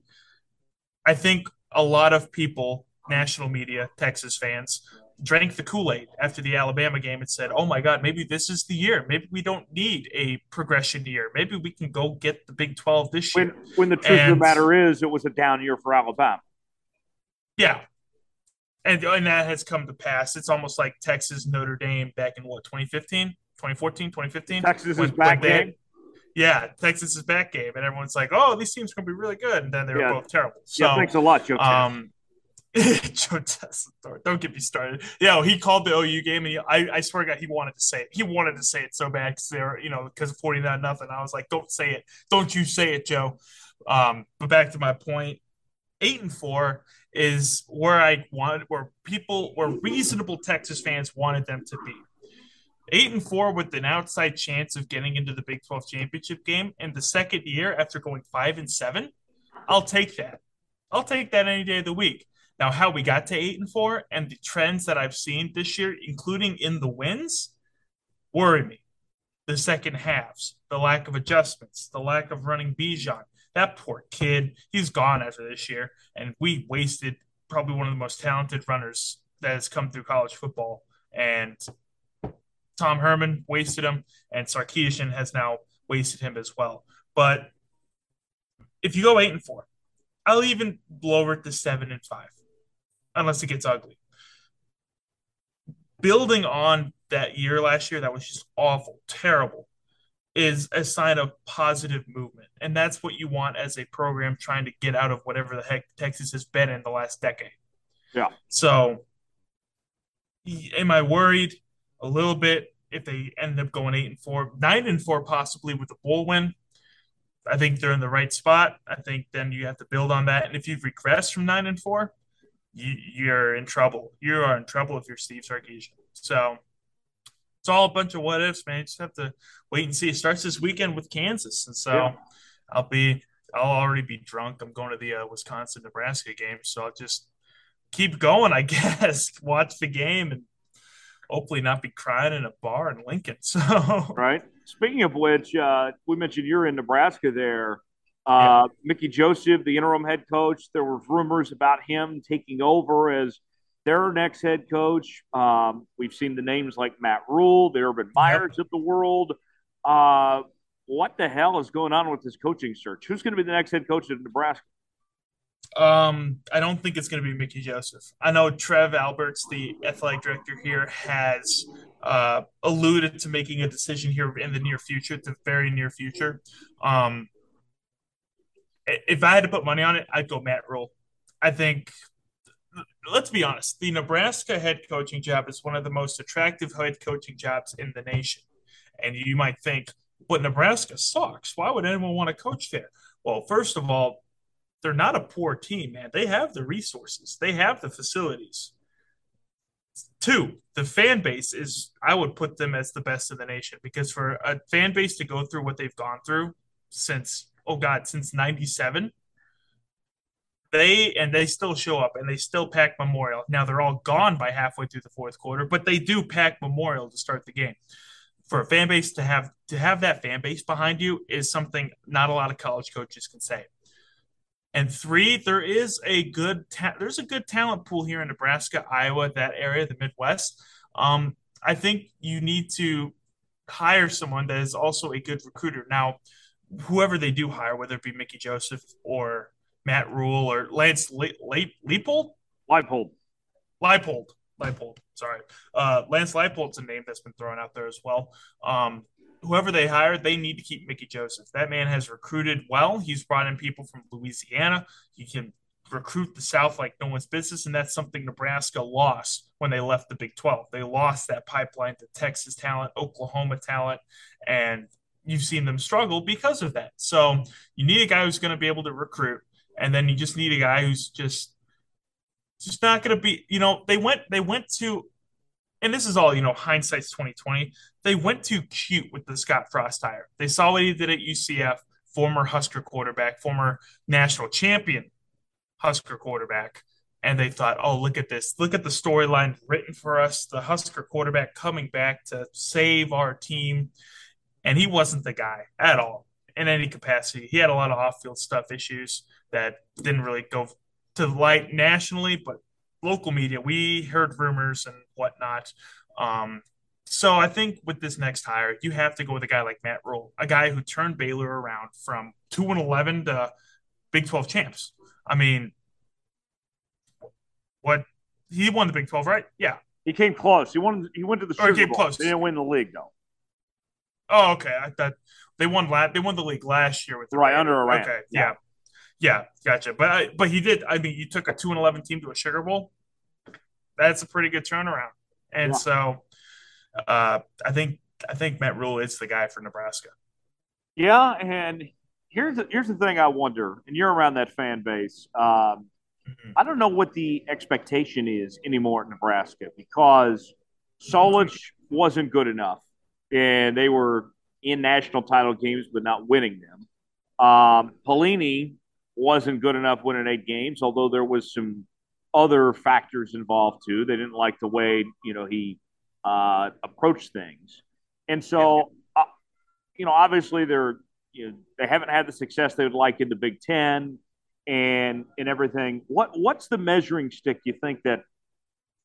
I think a lot of people, national media, Texas fans, drank the Kool Aid after the Alabama game and said, "Oh my God, maybe this is the year. Maybe we don't need a progression year. Maybe we can go get the Big Twelve this year." When, when the truth and, of the matter is, it was a down year for Alabama. Yeah, and and that has come to pass. It's almost like Texas Notre Dame back in what 2015, 2014, 2015. Texas when, is back game. Yeah, Texas is back game, and everyone's like, "Oh, these teams are gonna be really good," and then they were yeah. both terrible. So, yeah, thanks a lot, Joe. Um, Joe Tessitore, don't get me started. Yeah, he called the OU game, and he, I, I swear to God, he wanted to say it. He wanted to say it so bad because they were, you know, because of 49 nothing. I was like, don't say it. Don't you say it, Joe. Um, but back to my point, eight and four is where I wanted, where people, where reasonable Texas fans wanted them to be. Eight and four with an outside chance of getting into the Big 12 championship game, and the second year after going five and seven, I'll take that. I'll take that any day of the week. Now, how we got to eight and four and the trends that I've seen this year, including in the wins, worry me. The second halves, the lack of adjustments, the lack of running Bijan. That poor kid, he's gone after this year. And we wasted probably one of the most talented runners that has come through college football. And Tom Herman wasted him, and Sarkisian has now wasted him as well. But if you go eight and four, I'll even lower it to seven and five unless it gets ugly. Building on that year last year, that was just awful, terrible, is a sign of positive movement. And that's what you want as a program trying to get out of whatever the heck Texas has been in the last decade. Yeah. So, am I worried a little bit if they end up going eight and four, nine and four, possibly with a bowl win? I think they're in the right spot. I think then you have to build on that. And if you've regressed from nine and four, you, are in trouble. You are in trouble if you're Steve Sarkisian. So it's all a bunch of what ifs, man. You just have to wait and see. It starts this weekend with Kansas, and so yeah. I'll be I'll already be drunk. I'm going to the uh, Wisconsin Nebraska game, so I'll just keep going. I guess watch the game and hopefully not be crying in a bar in Lincoln. So right. Speaking of which, uh, we mentioned you're in Nebraska there. Uh. Mickey Joseph, the interim head coach, there were rumors about him taking over as their next head coach. Um, we've seen the names like Matt Rhule, the Urban Meyers yep. of the world. Uh, what the hell is going on with this coaching search? Who's going to be the next head coach of Nebraska? Um, I don't think it's going to be Mickey Joseph. I know Trev Alberts, the athletic director here, has uh, alluded to making a decision here in the near future, the very near future. Um, if I had to put money on it, I'd go Matt Rhule. I think, let's be honest, the Nebraska head coaching job is one of the most attractive head coaching jobs in the nation. And you might think, but Nebraska sucks. Why would anyone want to coach there? Well, first of all, they're not a poor team, man. They have the resources, they have the facilities. Two, the fan base is, I would put them as the best in the nation because for a fan base to go through what they've gone through since oh god since 97 they and they still show up and they still pack memorial. Now they're all gone by halfway through the fourth quarter but they do pack memorial to start the game. For a fan base to have to have that fan base behind you is something not a lot of college coaches can say. And three there is a good ta- there's a good talent pool here in nebraska iowa that area the midwest. Um, i think you need to hire someone that is also a good recruiter. Now whoever they do hire, whether it be Mickey Joseph or Matt Rhule or Lance Le- Le- Leipold, Leipold, Leipold, Leipold. Sorry, uh, Lance Leipold's a name that's been thrown out there as well. Um, whoever they hire, they need to keep Mickey Joseph. That man has recruited well. He's brought in people from Louisiana. He can recruit the South like no one's business, and that's something Nebraska lost when they left the Big 12. They lost that pipeline to Texas talent, Oklahoma talent, and you've seen them struggle because of that. So you need a guy who's going to be able to recruit, and then you just need a guy who's just just not going to be. You know, they went they went to, and this is all you know. Hindsight's twenty twenty. They went too cute with the Scott Frost hire. They saw what he did at UCF, former Husker quarterback, former national champion Husker quarterback. And they thought, oh, look at this. Look at the storyline written for us. The Husker quarterback coming back to save our team. And he wasn't the guy at all in any capacity. He had a lot of off field stuff issues that didn't really go to light nationally, but local media, we heard rumors and whatnot. Um, so I think with this next hire, you have to go with a guy like Matt Rhule, a guy who turned Baylor around from two and eleven to Big Twelve champs. I mean, what he won the Big Twelve, right? Yeah, he came close. He won. He went to the Or he came Bowl. close. They didn't win the league though. Oh, okay. I thought they won. La- they won the league last year with the Right, under Aranda. Okay, Yeah. yeah. yeah, gotcha. But I, but he did. I mean, you took a two and eleven team to a Sugar Bowl. That's a pretty good turnaround. And Yeah. so, uh, I think I think Matt Rhule is the guy for Nebraska. Yeah, and here's the, here's the thing I wonder, and you're around that fan base. Um, Mhm. I don't know what the expectation is anymore at Nebraska because Solich wasn't good enough, and they were in national title games but not winning them. Um, Pelini wasn't good enough winning eight games, although there was some other factors involved too. They didn't like the way you know he uh, approached things, and so uh, you know obviously they're you know they haven't had the success they would like in the Big Ten and and everything. What what's the measuring stick you think that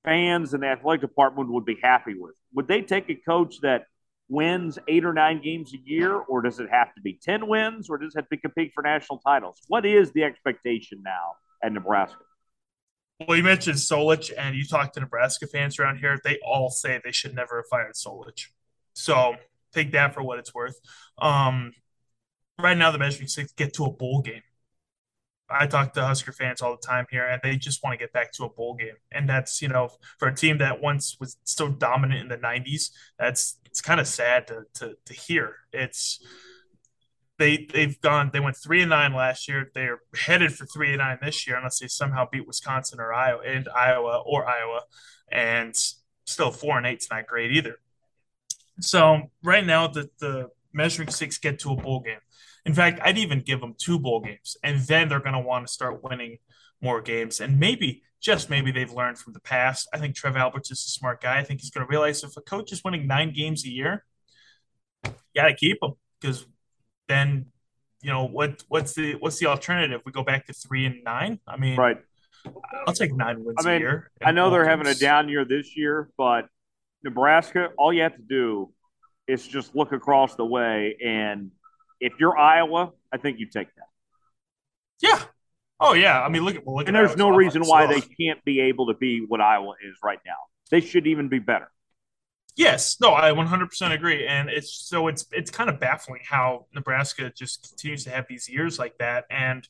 fans and the athletic department would be happy with? Would they take a coach that wins eight or nine games a year, or does it have to be ten wins, or does it have to compete for national titles? What is the expectation now at Nebraska? Well, you mentioned Solich, and you talk to Nebraska fans around here. They all say they should never have fired Solich. So take that for what it's worth. Um, right now, the measuring stick is get to a bowl game. I talk to Husker fans all the time here, and they just want to get back to a bowl game. And that's, you know, for a team that once was so dominant in the 90s, that's it's kind of sad to, to, to hear. It's they they've gone they went three and nine last year. They're headed for three and nine this year, unless they somehow beat Wisconsin or Iowa and Iowa or Iowa, and still four and eight's not great either. So right now the the measuring sticks get to a bowl game. In fact, I'd even give them two bowl games, and then they're going to want to start winning more games. And maybe, just maybe, they've learned from the past. I think Trev Alberts is a smart guy. I think he's going to realize if a coach is winning nine games a year, you got to keep him because then, you know, what what's the what's the alternative? We go back to three and nine. I mean, Right. I'll take nine wins I mean, a year. I know they're having a down year this year, but Nebraska, all you have to do is just look across the way, and if you're Iowa, I think you take that. Yeah. Oh yeah. I mean, look at well, look And at there's Iowa's no reason why they can't be able to be what Iowa is right now. They should even be better. Yes, no, I 100% agree, and it's so it's it's kind of baffling how Nebraska just continues to have these years like that, and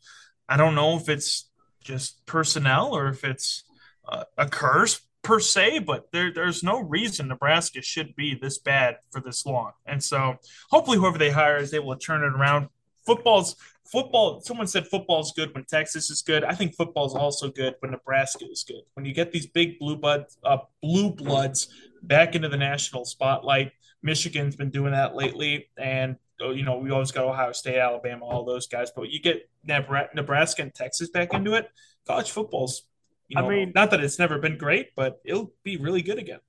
I don't know if it's just personnel or if it's uh, a curse per se, but there there's no reason Nebraska should be this bad for this long, and so hopefully whoever they hire is able to turn it around. Football's football. Someone said football's good when Texas is good. I think football's also good when Nebraska is good. When you get these big blue blood uh, blue bloods back into the national spotlight. Michigan's been doing that lately, and oh, you know we always got Ohio State, Alabama, all those guys. But you get Nebraska and Texas back into it. College football's, you I mean- not that it's never been great, but it'll be really good again.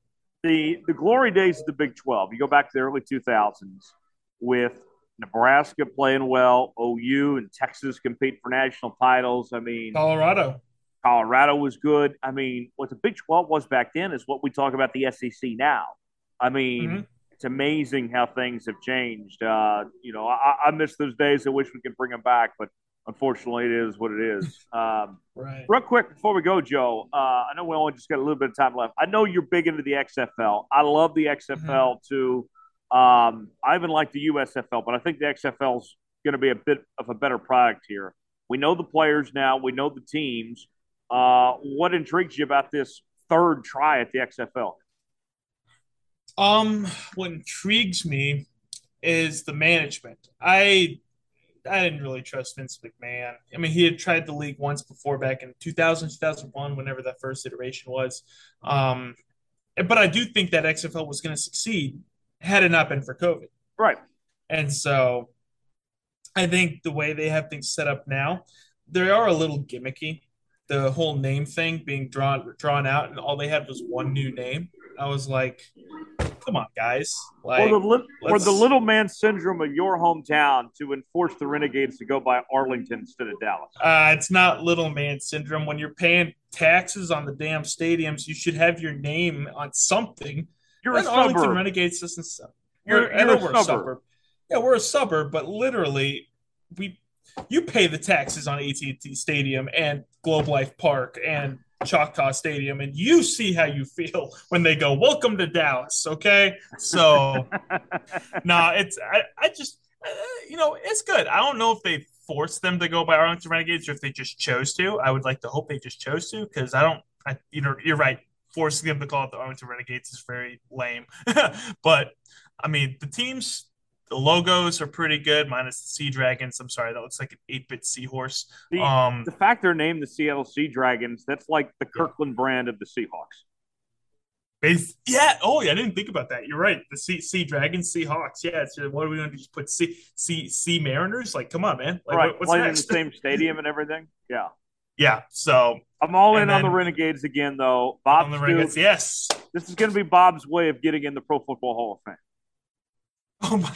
The the glory days of the Big 12, you go back to the early 2000s with Nebraska playing well, OU and Texas compete for national titles. I mean, Colorado, Colorado was good. I mean, what the Big 12 was back then is what we talk about the SEC now. I mean, Mhm. it's amazing how things have changed. Uh, you know, I, I miss those days. I wish we could bring them back, but unfortunately, it is what it is. Um, Right. real quick before we go, Joe, uh, I know we only just got a little bit of time left. I know you're big into the XFL. I love the XFL too. Um, I even like the USFL, but I think the XFL is going to be a bit of a better product here. We know the players now. We know the teams. Uh, what intrigues you about this third try at the XFL? Um, what intrigues me is the management. I I didn't really trust Vince McMahon. I mean, he had tried the league once before back in 2000, 2001, whenever that first iteration was. Um, but I do think that XFL was going to succeed had it not been for COVID. Right. And so I think the way they have things set up now, they are a little gimmicky. The whole name thing being drawn drawn out, and all they had was one new name. I was like, "Come on, guys!" Like, or the, li- or the little man syndrome of your hometown to enforce the Renegades to go by Arlington instead of Dallas. Uh, it's not little man syndrome. When you're paying taxes on the damn stadiums, you should have your name on something. You're a Arlington suburb. Renegades doesn't. You're- you're a we're a suburb. suburb. Yeah, we're a suburb, but literally, we you pay the taxes on AT&T Stadium and Globe Life Park and Choctaw Stadium, and you see how you feel when they go, "Welcome to Dallas." Okay, so nah, it's I, I just uh, you know it's good. I don't know if they forced them to go by Arlington Renegades or if they just chose to. I would like to hope they just chose to because I don't. I you know you're right. Forcing them to call it the Arlington Renegades is very lame. but I mean the teams. The logos are pretty good, minus the Sea Dragons. I'm sorry, that looks like an 8-bit seahorse. The, Um, the fact they're named the Seattle Sea Dragons, that's like the Kirkland brand of the Seahawks. Base, yeah. Oh, yeah. I didn't think about that. You're right. The Sea, sea Dragons, Seahawks. Yeah. It's, what are we going to just put? Sea, sea, sea Mariners? Like, come on, man. Like, right. what- what's Playing next? in the same stadium and everything. Yeah. yeah. So I'm all in And on the Renegades again, though. Bob on the Renegades, yes. this is going to be Bob's way of getting in the Pro Football Hall of Fame. Oh my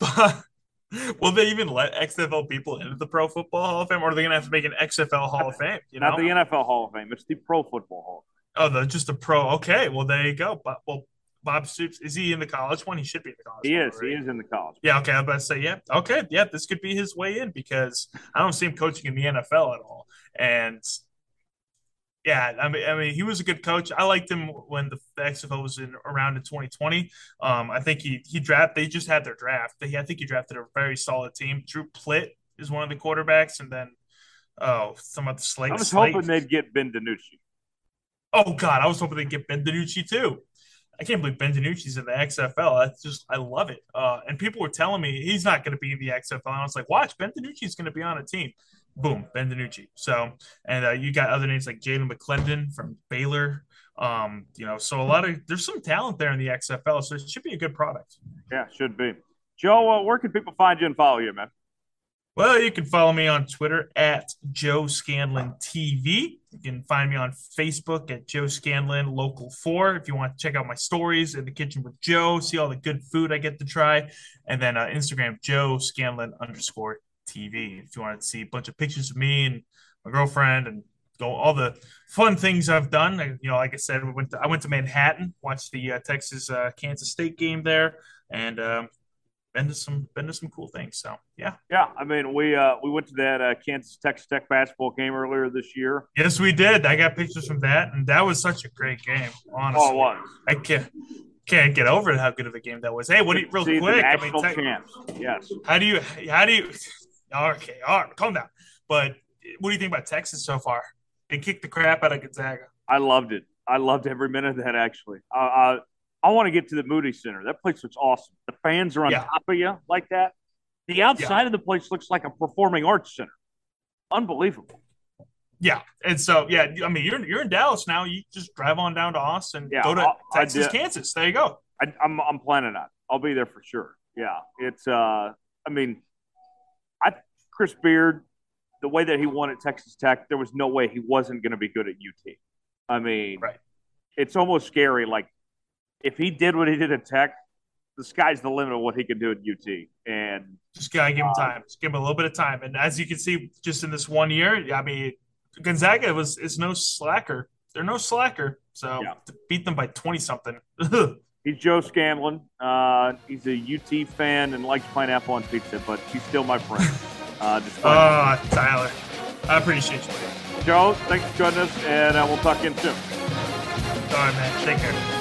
god. Will they even let XFL people into the Pro Football Hall of Fame, or are they going to have to make an XFL Hall of Fame? You know, Not the NFL Hall of Fame. It's the Pro Football Hall. oh, the just a pro. Okay, well there you go. But well, Bob Stoops is he in the college one? He should be in the college. He one, is. right? He is in the college. Yeah, okay. I was about to say, yeah, okay, yeah, this could be his way in because I don't see him coaching in the NFL at all. And yeah, I mean, I mean, he was a good coach. I liked him when the, the XFL was in around in 2020. Um, I think he he draft. They just had their draft. They, I think he drafted a very solid team. Drew Plitt is one of the quarterbacks, and then oh, some of the slate. I was slate. hoping they'd get Ben DiNucci. Oh God, I was hoping they'd get Ben DiNucci too. I can't believe Ben DiNucci's in the XFL. That's just I love it. Uh, and people were telling me he's not going to be in the XFL. And I was like, watch, Ben DiNucci's going to be on a team. Boom, Ben DiNucci. So, and uh, you got other names like Jalan McClendon from Baylor. Um, you know, so a lot of there's some talent there in the XFL. So it should be a good product. Yeah, should be. Joe, uh, where can people find you and follow you, man? Well, you can follow me on Twitter at Joe Scanlon TV. You can find me on Facebook at Joe Scanlon Local 4 if you want to check out my stories in the kitchen with Joe, see all the good food I get to try. And then uh, Instagram, Joe Scanlon underscore TV if you want to see a bunch of pictures of me and my girlfriend and go all the fun things I've done. I- You know, like I said, we went to, I went to Manhattan, watched the uh, Texas uh, Kansas State game there, and um, been to some been to some cool things. So yeah. Yeah, I mean, we uh, we went to that uh, Kansas Texas Tech basketball game earlier this year. Yes, we did. I got pictures from that, and that was such a great game. Honestly, Oh, it was. I can't can't get over how good of a game that was. Hey, what do you real quick? I mean, champs. Yes. how do you how do you? Okay, all right, calm down. But what do you think about Texas so far? They kicked the crap out of Gonzaga. I loved it. I loved every minute of that. Actually, uh, uh, I want to get to the Moody Center. That place looks awesome. The fans are on Yeah. top of you like that. The outside of the place looks like a performing arts center. Unbelievable. Yeah, and so yeah, I mean, you're you're in Dallas now. You just drive on down to Austin, Yeah, go to I- I Texas. Kansas. There you go. I, I'm I'm planning on. I'll be there for sure. Yeah, it's. uh I mean, I Chris Beard, the way that he won at Texas Tech, there was no way he wasn't going to be good at UT. I mean, Right. it's almost scary. Like if he did what he did at Tech, the sky's the limit of what he can do at UT. And Just gotta give him uh, time. Just give him a little bit of time. And as you can see, just in this one year, I mean, Gonzaga was is no slacker. They're no slacker. So Yeah. to beat them by twenty something. He's Joe Scanlon. Uh, he's a UT fan and likes pineapple on pizza, but he's still my friend. Uh, despite oh, Tyler, I appreciate you. Joe, thanks for joining us, and uh, we'll talk again soon. All right, man. Take care.